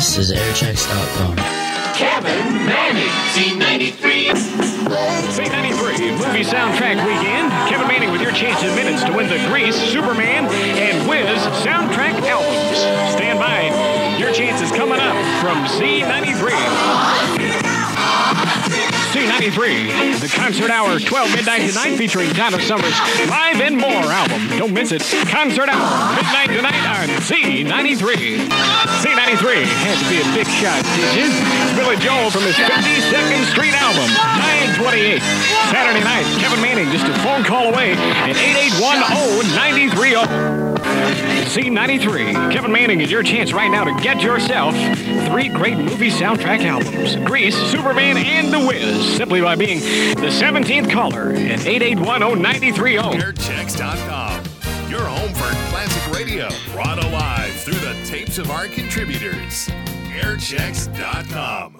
This is airchecks.com. Kevin Manning, Z93. Z93 movie soundtrack weekend. Kevin Manning with your chance in minutes to win the Grease, Superman, and Wiz soundtrack albums. Stand by. Your chance is coming up from Z93. C93, the concert hour, 12 midnight tonight, featuring Donna Summers' Live and More album. Don't miss it. Concert hour, midnight tonight on Z93. Z93 had to be a big shot, you? It's Billy Joel from his 52nd Street album, 928. Saturday night, Kevin Manning just a phone call away at 8810930. Z93. Kevin Manning is your chance right now to get yourself three great movie soundtrack albums Grease, Superman, and The Wiz simply by being the 17th caller at 8810930. Airchecks.com. Your home for classic radio. Brought alive through the tapes of our contributors. Airchecks.com.